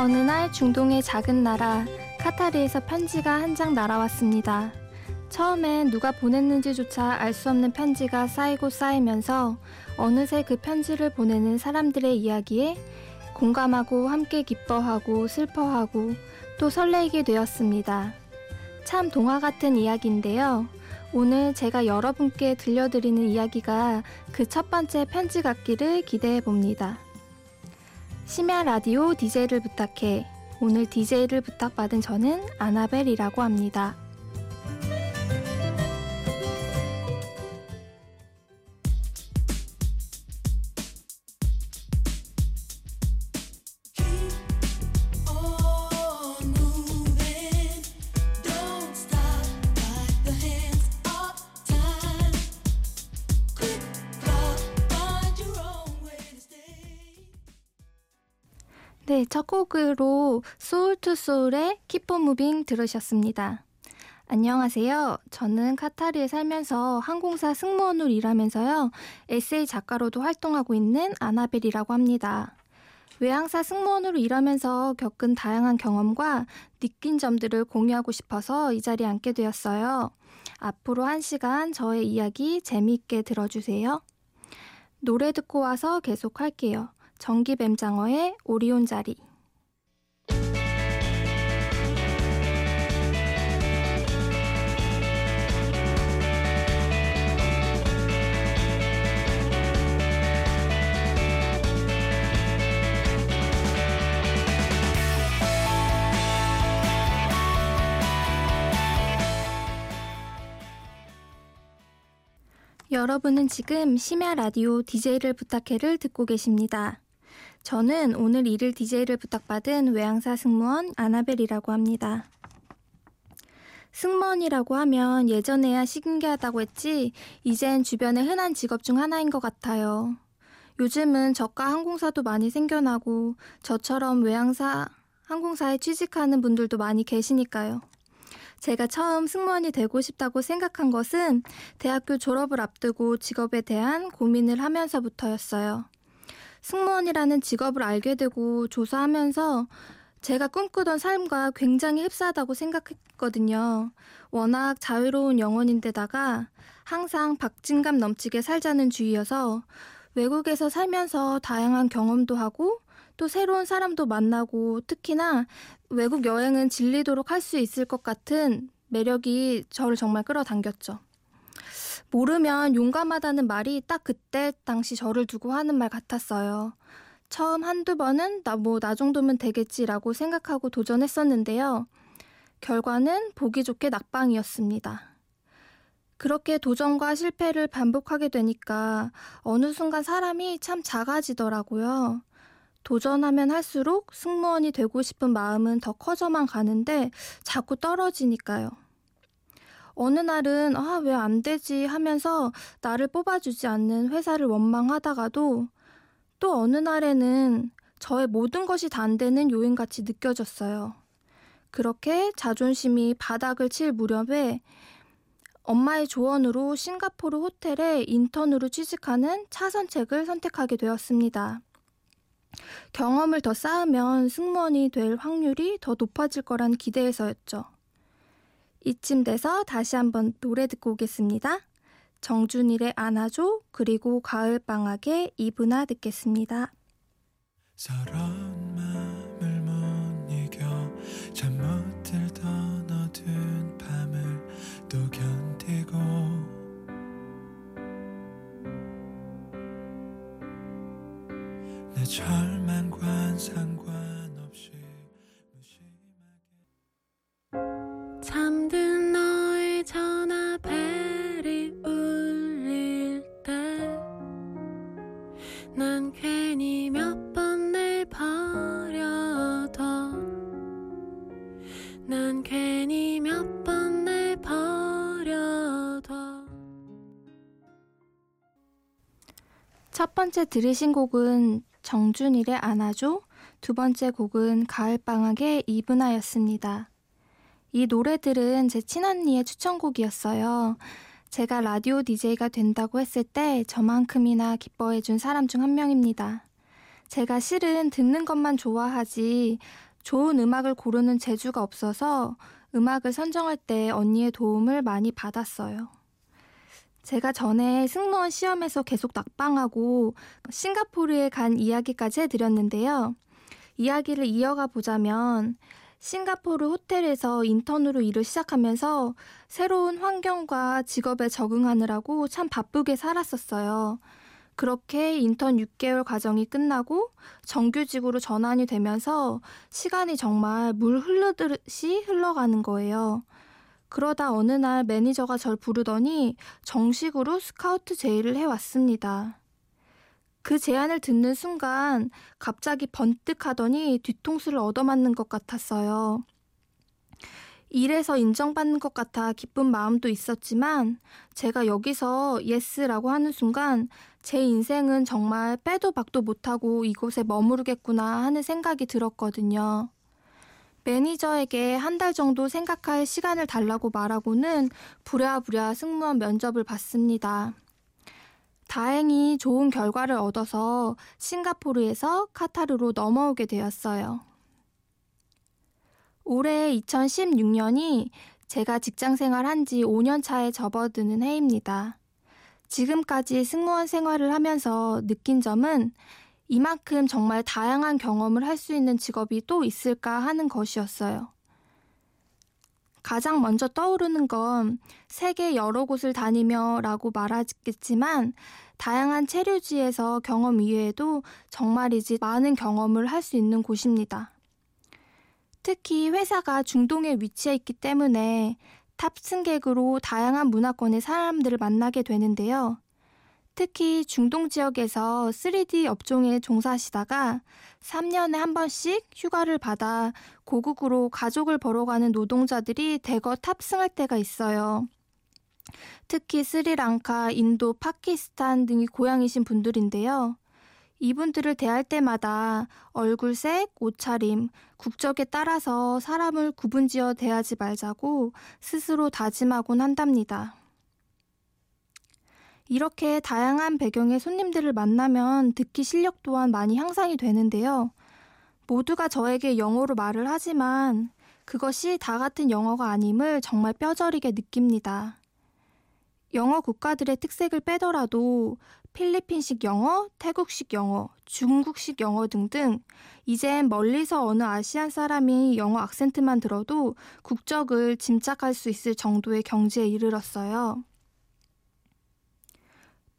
어느 날 중동의 작은 나라 카타르에서 편지가 한 장 날아왔습니다. 처음엔 누가 보냈는지조차 알 수 없는 편지가 쌓이고 쌓이면서 어느새 그 편지를 보내는 사람들의 이야기에 공감하고 함께 기뻐하고 슬퍼하고 또 설레게 되었습니다. 참 동화 같은 이야기인데요. 오늘 제가 여러분께 들려드리는 이야기가 그 첫 번째 편지 같기를 기대해 봅니다. 심야 라디오 DJ를 부탁해. 오늘 DJ를 부탁받은 저는 아나벨이라고 합니다. 첫 곡으로 Soul II Soul의 Keep on Moving 들으셨습니다. 안녕하세요. 저는 카타르에 살면서 항공사 승무원으로 일하면서요. 에세이 작가로도 활동하고 있는 아나벨이라고 합니다. 외항사 승무원으로 일하면서 겪은 다양한 경험과 느낀 점들을 공유하고 싶어서 이 자리에 앉게 되었어요. 앞으로 한 시간 저의 이야기 재미있게 들어주세요. 노래 듣고 와서 계속 할게요. 전기뱀장어의 오리온 자리 여러분은 지금 심야 라디오 DJ를 부탁해를 듣고 계십니다. 저는 오늘 일일 DJ를 부탁받은 외항사 승무원 아나벨이라고 합니다. 승무원이라고 하면 예전에야 신기하다고 했지 이젠 주변의 흔한 직업 중 하나인 것 같아요. 요즘은 저가 항공사도 많이 생겨나고 저처럼 외항사 항공사에 취직하는 분들도 많이 계시니까요. 제가 처음 승무원이 되고 싶다고 생각한 것은 대학교 졸업을 앞두고 직업에 대한 고민을 하면서부터였어요. 승무원이라는 직업을 알게 되고 조사하면서 제가 꿈꾸던 삶과 굉장히 흡사하다고 생각했거든요. 워낙 자유로운 영혼인데다가 항상 박진감 넘치게 살자는 주의여서 외국에서 살면서 다양한 경험도 하고 또 새로운 사람도 만나고 특히나 외국 여행은 질리도록 할 수 있을 것 같은 매력이 저를 정말 끌어당겼죠. 모르면 용감하다는 말이 딱 그때 당시 저를 두고 하는 말 같았어요. 처음 한두 번은 나 뭐 나 정도면 되겠지라고 생각하고 도전했었는데요. 결과는 보기 좋게 낙방이었습니다. 그렇게 도전과 실패를 반복하게 되니까 어느 순간 사람이 참 작아지더라고요. 도전하면 할수록 승무원이 되고 싶은 마음은 더 커져만 가는데 자꾸 떨어지니까요. 어느 날은 아, 왜 안 되지 하면서 나를 뽑아주지 않는 회사를 원망하다가도 또 어느 날에는 저의 모든 것이 다 안 되는 요인같이 느껴졌어요. 그렇게 자존심이 바닥을 칠 무렵에 엄마의 조언으로 싱가포르 호텔에 인턴으로 취직하는 차선책을 선택하게 되었습니다. 경험을 더 쌓으면 승무원이 될 확률이 더 높아질 거란 기대에서였죠. 이쯤 돼서 다시 한번 노래 듣고 오겠습니다. 정준일의 안아줘 그리고 가을방학의 이브나 듣겠습니다. 서러 번째 들으신 곡은 정준일의 안아줘 두 번째 곡은 가을방학의 이브나였습니다. 이 노래들은 제 친언니의 추천곡이었어요. 제가 라디오 DJ가 된다고 했을 때 저만큼이나 기뻐해준 사람 중 한 명입니다. 제가 실은 듣는 것만 좋아하지 좋은 음악을 고르는 재주가 없어서 음악을 선정할 때 언니의 도움을 많이 받았어요. 제가 전에 승무원 시험에서 계속 낙방하고 싱가포르에 간 이야기까지 해드렸는데요. 이야기를 이어가 보자면 싱가포르 호텔에서 인턴으로 일을 시작하면서 새로운 환경과 직업에 적응하느라고 참 바쁘게 살았었어요. 그렇게 인턴 6개월 과정이 끝나고 정규직으로 전환이 되면서 시간이 정말 물 흐르듯이 흘러가는 거예요. 그러다 어느 날 매니저가 절 부르더니 정식으로 스카우트 제의를 해왔습니다. 그 제안을 듣는 순간 갑자기 번뜩 하더니 뒤통수를 얻어맞는 것 같았어요. 일에서 인정받는 것 같아 기쁜 마음도 있었지만 제가 여기서 yes라고 하는 순간 제 인생은 정말 빼도 박도 못하고 이곳에 머무르겠구나 하는 생각이 들었거든요. 매니저에게 한 달 정도 생각할 시간을 달라고 말하고는 부랴부랴 승무원 면접을 봤습니다. 다행히 좋은 결과를 얻어서 싱가포르에서 카타르로 넘어오게 되었어요. 올해 2016년이 제가 직장 생활한 지 5년 차에 접어드는 해입니다. 지금까지 승무원 생활을 하면서 느낀 점은 이만큼 정말 다양한 경험을 할 수 있는 직업이 또 있을까 하는 것이었어요. 가장 먼저 떠오르는 건 세계 여러 곳을 다니며 라고 말하겠지만 다양한 체류지에서 경험 이외에도 정말이지 많은 경험을 할 수 있는 곳입니다. 특히 회사가 중동에 위치해 있기 때문에 탑승객으로 다양한 문화권의 사람들을 만나게 되는데요. 특히 중동 지역에서 3D 업종에 종사하시다가 3년에 한 번씩 휴가를 받아 고국으로 가족을 보러 가는 노동자들이 대거 탑승할 때가 있어요. 특히 스리랑카, 인도, 파키스탄 등이 고향이신 분들인데요. 이분들을 대할 때마다 얼굴색, 옷차림, 국적에 따라서 사람을 구분지어 대하지 말자고 스스로 다짐하곤 한답니다. 이렇게 다양한 배경의 손님들을 만나면 듣기 실력 또한 많이 향상이 되는데요. 모두가 저에게 영어로 말을 하지만 그것이 다 같은 영어가 아님을 정말 뼈저리게 느낍니다. 영어 국가들의 특색을 빼더라도 필리핀식 영어, 태국식 영어, 중국식 영어 등등 이젠 멀리서 어느 아시안 사람이 영어 악센트만 들어도 국적을 짐작할 수 있을 정도의 경지에 이르렀어요.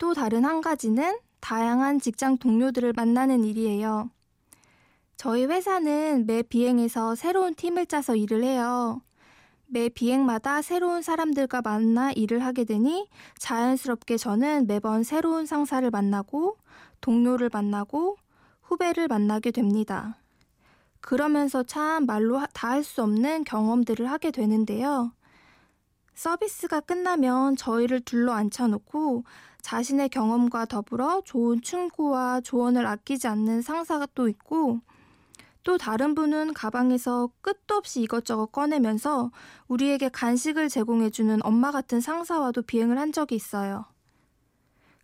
또 다른 한 가지는 다양한 직장 동료들을 만나는 일이에요. 저희 회사는 매 비행에서 새로운 팀을 짜서 일을 해요. 매 비행마다 새로운 사람들과 만나 일을 하게 되니 자연스럽게 저는 매번 새로운 상사를 만나고 동료를 만나고 후배를 만나게 됩니다. 그러면서 참 말로 다 할 수 없는 경험들을 하게 되는데요. 서비스가 끝나면 저희를 둘러 앉혀놓고 자신의 경험과 더불어 좋은 충고와 조언을 아끼지 않는 상사가 또 있고 또 다른 분은 가방에서 끝도 없이 이것저것 꺼내면서 우리에게 간식을 제공해주는 엄마 같은 상사와도 비행을 한 적이 있어요.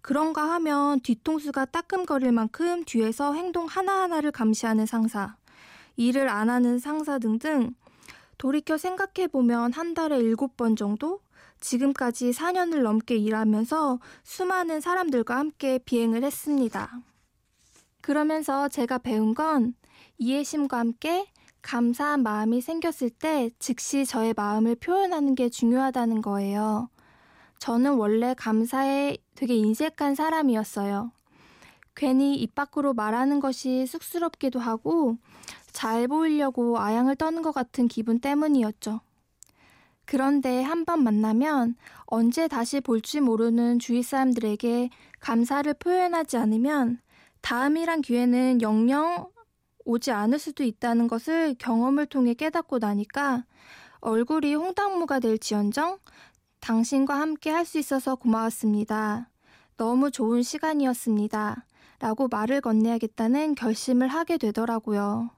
그런가 하면 뒤통수가 따끔거릴 만큼 뒤에서 행동 하나하나를 감시하는 상사, 일을 안 하는 상사 등등 돌이켜 생각해보면 한 달에 7번 정도 지금까지 4년을 넘게 일하면서 수많은 사람들과 함께 비행을 했습니다. 그러면서 제가 배운 건 이해심과 함께 감사한 마음이 생겼을 때 즉시 저의 마음을 표현하는 게 중요하다는 거예요. 저는 원래 감사에 되게 인색한 사람이었어요. 괜히 입 밖으로 말하는 것이 쑥스럽기도 하고 잘 보이려고 아양을 떠는 것 같은 기분 때문이었죠. 그런데 한 번 만나면 언제 다시 볼지 모르는 주위 사람들에게 감사를 표현하지 않으면 다음이란 기회는 영영 오지 않을 수도 있다는 것을 경험을 통해 깨닫고 나니까 얼굴이 홍당무가 될 지언정 당신과 함께 할 수 있어서 고마웠습니다. 너무 좋은 시간이었습니다. 라고 말을 건네야겠다는 결심을 하게 되더라고요.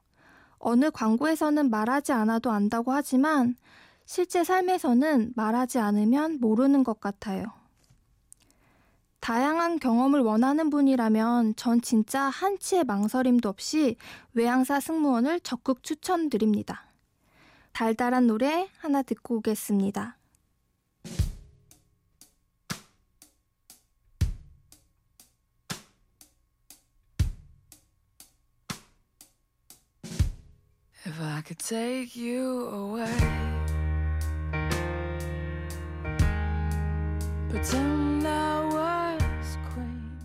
어느 광고에서는 말하지 않아도 안다고 하지만 실제 삶에서는 말하지 않으면 모르는 것 같아요. 다양한 경험을 원하는 분이라면 전 진짜 한치의 망설임도 없이 외항사 승무원을 적극 추천드립니다. 달달한 노래 하나 듣고 오겠습니다. Pretend I was queen.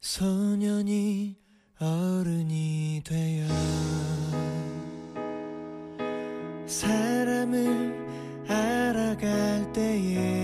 소년이 어른이 되어 사람을 알아갈 때에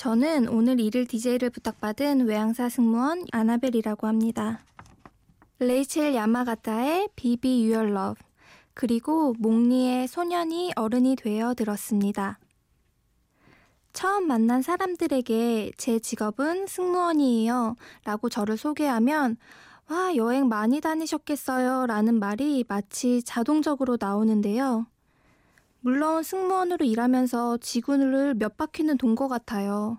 저는 오늘 일일 DJ를 부탁받은 외항사 승무원 아나벨이라고 합니다. 레이첼 야마가타의 Be Be Your Love 그리고 몽니의 소년이 어른이 되어 들었습니다. 처음 만난 사람들에게 제 직업은 승무원이에요 라고 저를 소개하면 와, 여행 많이 다니셨겠어요 라는 말이 마치 자동적으로 나오는데요. 물론 승무원으로 일하면서 지구를 몇 바퀴는 돈 것 같아요.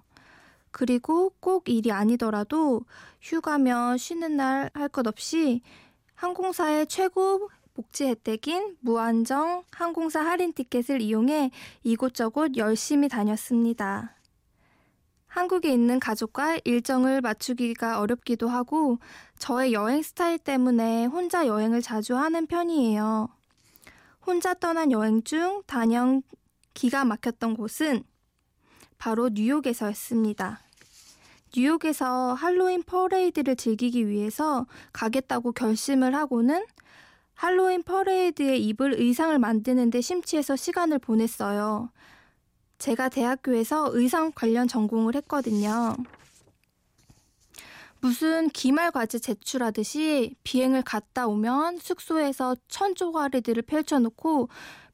그리고 꼭 일이 아니더라도 휴가며 쉬는 날 할 것 없이 항공사의 최고 복지 혜택인 무한정 항공사 할인 티켓을 이용해 이곳저곳 열심히 다녔습니다. 한국에 있는 가족과 일정을 맞추기가 어렵기도 하고 저의 여행 스타일 때문에 혼자 여행을 자주 하는 편이에요. 혼자 떠난 여행 중 단연 기가 막혔던 곳은 바로 뉴욕에서였습니다. 뉴욕에서 할로윈 퍼레이드를 즐기기 위해서 가겠다고 결심을 하고는 할로윈 퍼레이드에 입을 의상을 만드는데 심취해서 시간을 보냈어요. 제가 대학교에서 의상 관련 전공을 했거든요. 무슨 기말 과제 제출하듯이 비행을 갔다 오면 숙소에서 천 조가리들을 펼쳐놓고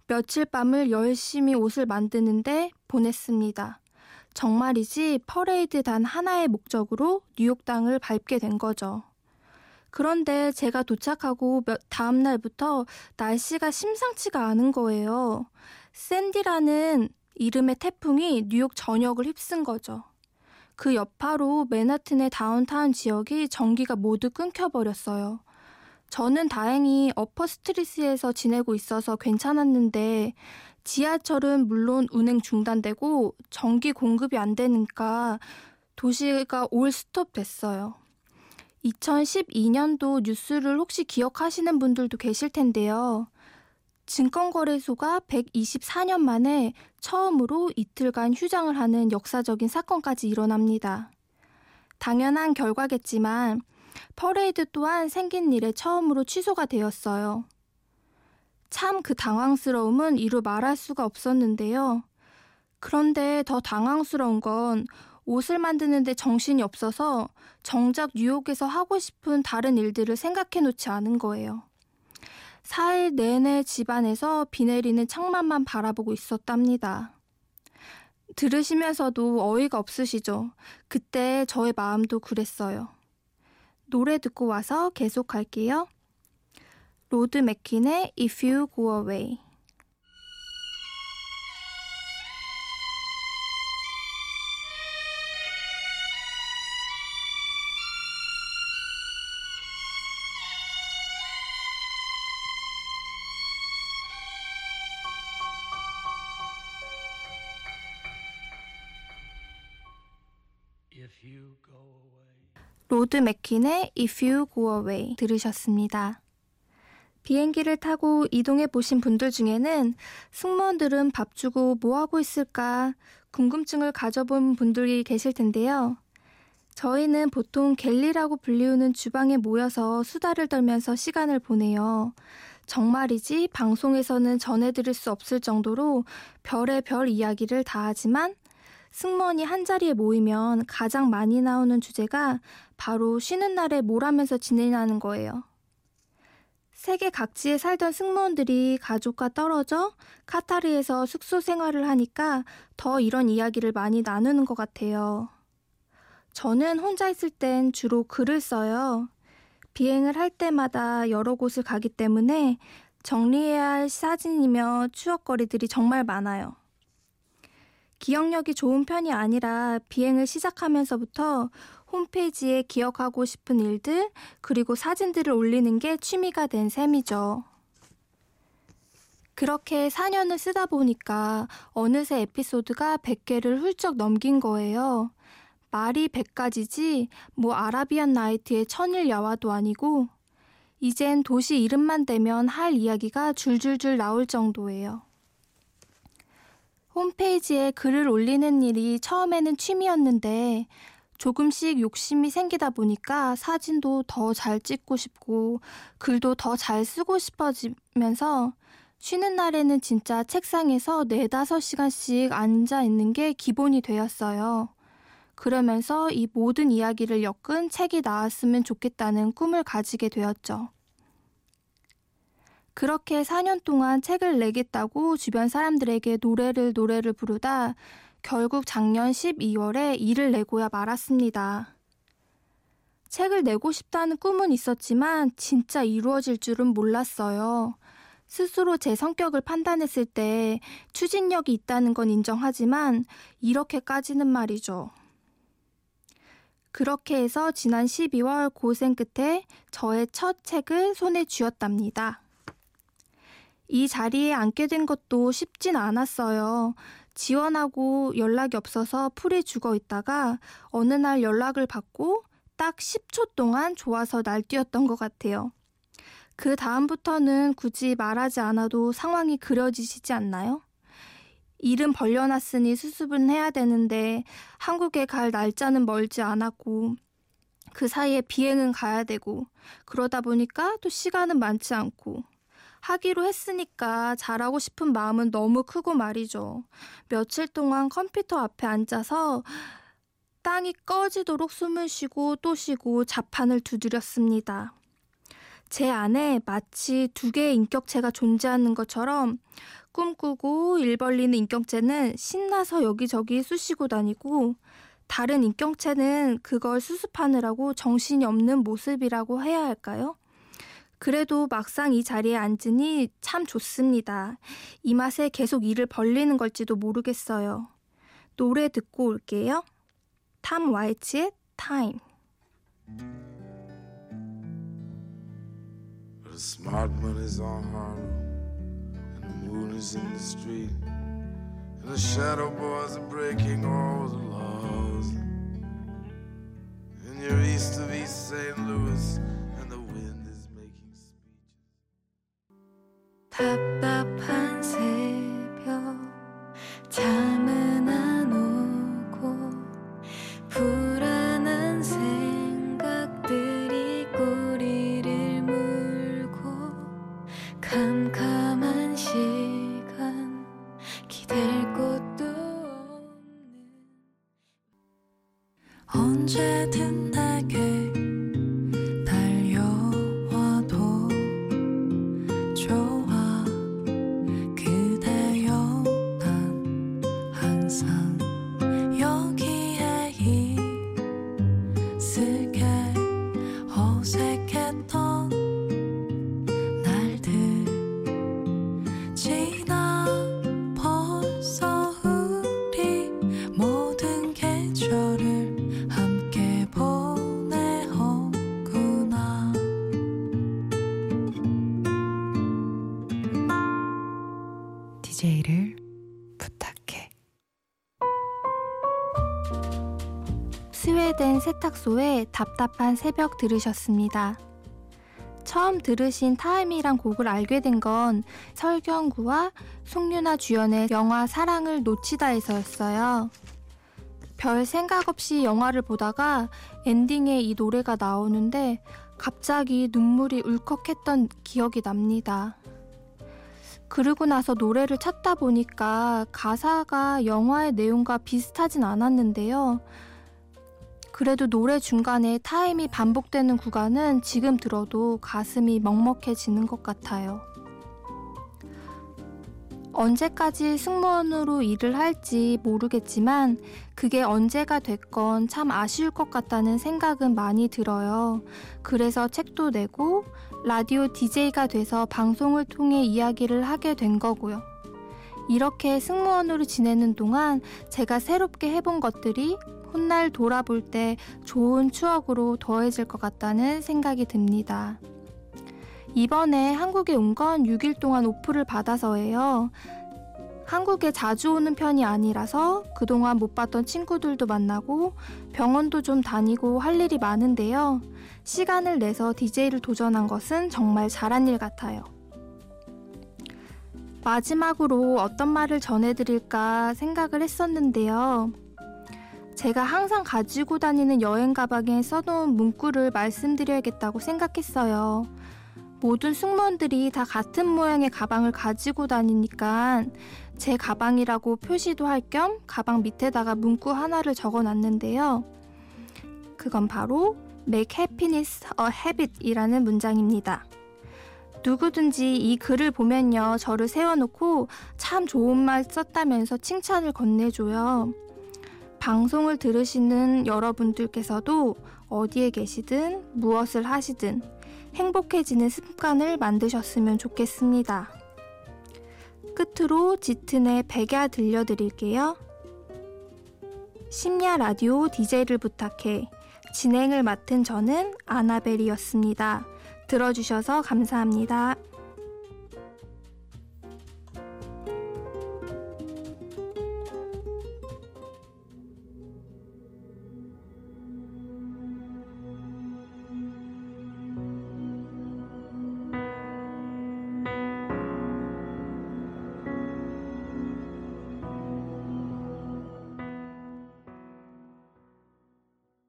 며칠 밤을 열심히 옷을 만드는데 보냈습니다. 정말이지 퍼레이드 단 하나의 목적으로 뉴욕 땅을 밟게 된 거죠. 그런데 제가 도착하고 몇, 다음 날부터 날씨가 심상치가 않은 거예요. 샌디라는 이름의 태풍이 뉴욕 전역을 휩쓴 거죠. 그 여파로 맨하튼의 다운타운 지역이 전기가 모두 끊겨버렸어요. 저는 다행히 어퍼 스트리스에서 지내고 있어서 괜찮았는데 지하철은 물론 운행 중단되고 전기 공급이 안 되니까 도시가 올 스톱 됐어요. 2012년도 뉴스를 혹시 기억하시는 분들도 계실 텐데요. 증권거래소가 124년 만에 처음으로 이틀간 휴장을 하는 역사적인 사건까지 일어납니다. 당연한 결과겠지만 퍼레이드 또한 생긴 일에 처음으로 취소가 되었어요. 참 그 당황스러움은 이루 말할 수가 없었는데요. 그런데 더 당황스러운 건 옷을 만드는데 정신이 없어서 정작 뉴욕에서 하고 싶은 다른 일들을 생각해 놓지 않은 거예요. 4일 내내 집안에서 비 내리는 창만만 바라보고 있었답니다. 들으시면서도 어이가 없으시죠? 그때 저의 마음도 그랬어요. 노래 듣고 와서 계속할게요. 로드 맥킨의 If You Go Away 로드 맥킨의 If You Go Away 들으셨습니다. 비행기를 타고 이동해 보신 분들 중에는 승무원들은 밥 주고 뭐 하고 있을까 궁금증을 가져본 분들이 계실 텐데요. 저희는 보통 갤리라고 불리우는 주방에 모여서 수다를 떨면서 시간을 보내요. 정말이지 방송에서는 전해드릴 수 없을 정도로 별의 별 이야기를 다 하지만 승무원이 한자리에 모이면 가장 많이 나오는 주제가 바로 쉬는 날에 뭘 하면서 지내냐는 거예요. 세계 각지에 살던 승무원들이 가족과 떨어져 카타르에서 숙소 생활을 하니까 더 이런 이야기를 많이 나누는 것 같아요. 저는 혼자 있을 땐 주로 글을 써요. 비행을 할 때마다 여러 곳을 가기 때문에 정리해야 할 사진이며 추억거리들이 정말 많아요. 기억력이 좋은 편이 아니라 비행을 시작하면서부터 홈페이지에 기억하고 싶은 일들, 그리고 사진들을 올리는 게 취미가 된 셈이죠. 그렇게 4년을 쓰다 보니까 어느새 에피소드가 100개를 훌쩍 넘긴 거예요. 말이 100가지지 뭐 아라비안 나이트의 천일 야화도 아니고 이젠 도시 이름만 대면 할 이야기가 줄줄줄 나올 정도예요. 홈페이지에 글을 올리는 일이 처음에는 취미였는데 조금씩 욕심이 생기다 보니까 사진도 더 잘 찍고 싶고 글도 더 잘 쓰고 싶어지면서 쉬는 날에는 진짜 책상에서 네다섯 시간씩 앉아 있는 게 기본이 되었어요. 그러면서 이 모든 이야기를 엮은 책이 나왔으면 좋겠다는 꿈을 가지게 되었죠. 그렇게 4년 동안 책을 내겠다고 주변 사람들에게 노래를 노래를 부르다 결국 작년 12월에 일을 내고야 말았습니다. 책을 내고 싶다는 꿈은 있었지만 진짜 이루어질 줄은 몰랐어요. 스스로 제 성격을 판단했을 때 추진력이 있다는 건 인정하지만 이렇게까지는 말이죠. 그렇게 해서 지난 12월 고생 끝에 저의 첫 책을 손에 쥐었답니다. 이 자리에 앉게 된 것도 쉽진 않았어요. 지원하고 연락이 없어서 풀이 죽어 있다가 어느 날 연락을 받고 딱 10초 동안 좋아서 날뛰었던 것 같아요. 그 다음부터는 굳이 말하지 않아도 상황이 그려지시지 않나요? 일은 벌려놨으니 수습은 해야 되는데 한국에 갈 날짜는 멀지 않았고 그 사이에 비행은 가야 되고 그러다 보니까 또 시간은 많지 않고 하기로 했으니까 잘하고 싶은 마음은 너무 크고 말이죠. 며칠 동안 컴퓨터 앞에 앉아서 땅이 꺼지도록 숨을 쉬고 또 쉬고 자판을 두드렸습니다. 제 안에 마치 두 개의 인격체가 존재하는 것처럼 꿈꾸고 일 벌리는 인격체는 신나서 여기저기 쑤시고 다니고 다른 인격체는 그걸 수습하느라고 정신이 없는 모습이라고 해야 할까요? 그래도 막상 이 자리에 앉으니 참 좋습니다. 이 맛에 계속 일을 벌리는 걸지도 모르겠어요. 노래 듣고 올게요. 탐 와이츠의 타임. The smart money's on Harlem And the moon is in the street And the shadow boys are breaking all the laws And you're east of East St. Louis 답답한 새벽 잠은 안 오고 불안한 생각들이 꼬리를 물고 캄캄한 시간 기댈 곳도 없는. 언제든 스웨덴 세탁소의 답답한 새벽 들으셨습니다. 처음 들으신 타임이란 곡을 알게 된 건 설경구와 송유나 주연의 영화 사랑을 놓치다에서였어요. 별 생각 없이 영화를 보다가 엔딩에 이 노래가 나오는데 갑자기 눈물이 울컥했던 기억이 납니다. 그러고 나서 노래를 찾다 보니까 가사가 영화의 내용과 비슷하진 않았는데요. 그래도 노래 중간에 타임이 반복되는 구간은 지금 들어도 가슴이 먹먹해지는 것 같아요. 언제까지 승무원으로 일을 할지 모르겠지만 그게 언제가 됐건 참 아쉬울 것 같다는 생각은 많이 들어요. 그래서 책도 내고 라디오 DJ가 돼서 방송을 통해 이야기를 하게 된 거고요. 이렇게 승무원으로 지내는 동안 제가 새롭게 해본 것들이 훗날 돌아볼 때 좋은 추억으로 더해질 것 같다는 생각이 듭니다. 이번에 한국에 온 건 6일 동안 오프를 받아서예요. 한국에 자주 오는 편이 아니라서 그동안 못 봤던 친구들도 만나고 병원도 좀 다니고 할 일이 많은데요. 시간을 내서 DJ를 도전한 것은 정말 잘한 일 같아요. 마지막으로 어떤 말을 전해드릴까 생각을 했었는데요. 제가 항상 가지고 다니는 여행 가방에 써놓은 문구를 말씀드려야겠다고 생각했어요. 모든 승무원들이 다 같은 모양의 가방을 가지고 다니니까 제 가방이라고 표시도 할 겸 가방 밑에다가 문구 하나를 적어 놨는데요. 그건 바로 Make Happiness a Habit이라는 문장입니다. 누구든지 이 글을 보면요. 저를 세워놓고 참 좋은 말 썼다면서 칭찬을 건네줘요. 방송을 들으시는 여러분들께서도 어디에 계시든 무엇을 하시든 행복해지는 습관을 만드셨으면 좋겠습니다. 끝으로 짙은의 백야 들려드릴게요. 심야 라디오 DJ를 부탁해 진행을 맡은 저는 아나벨이었습니다. 들어주셔서 감사합니다.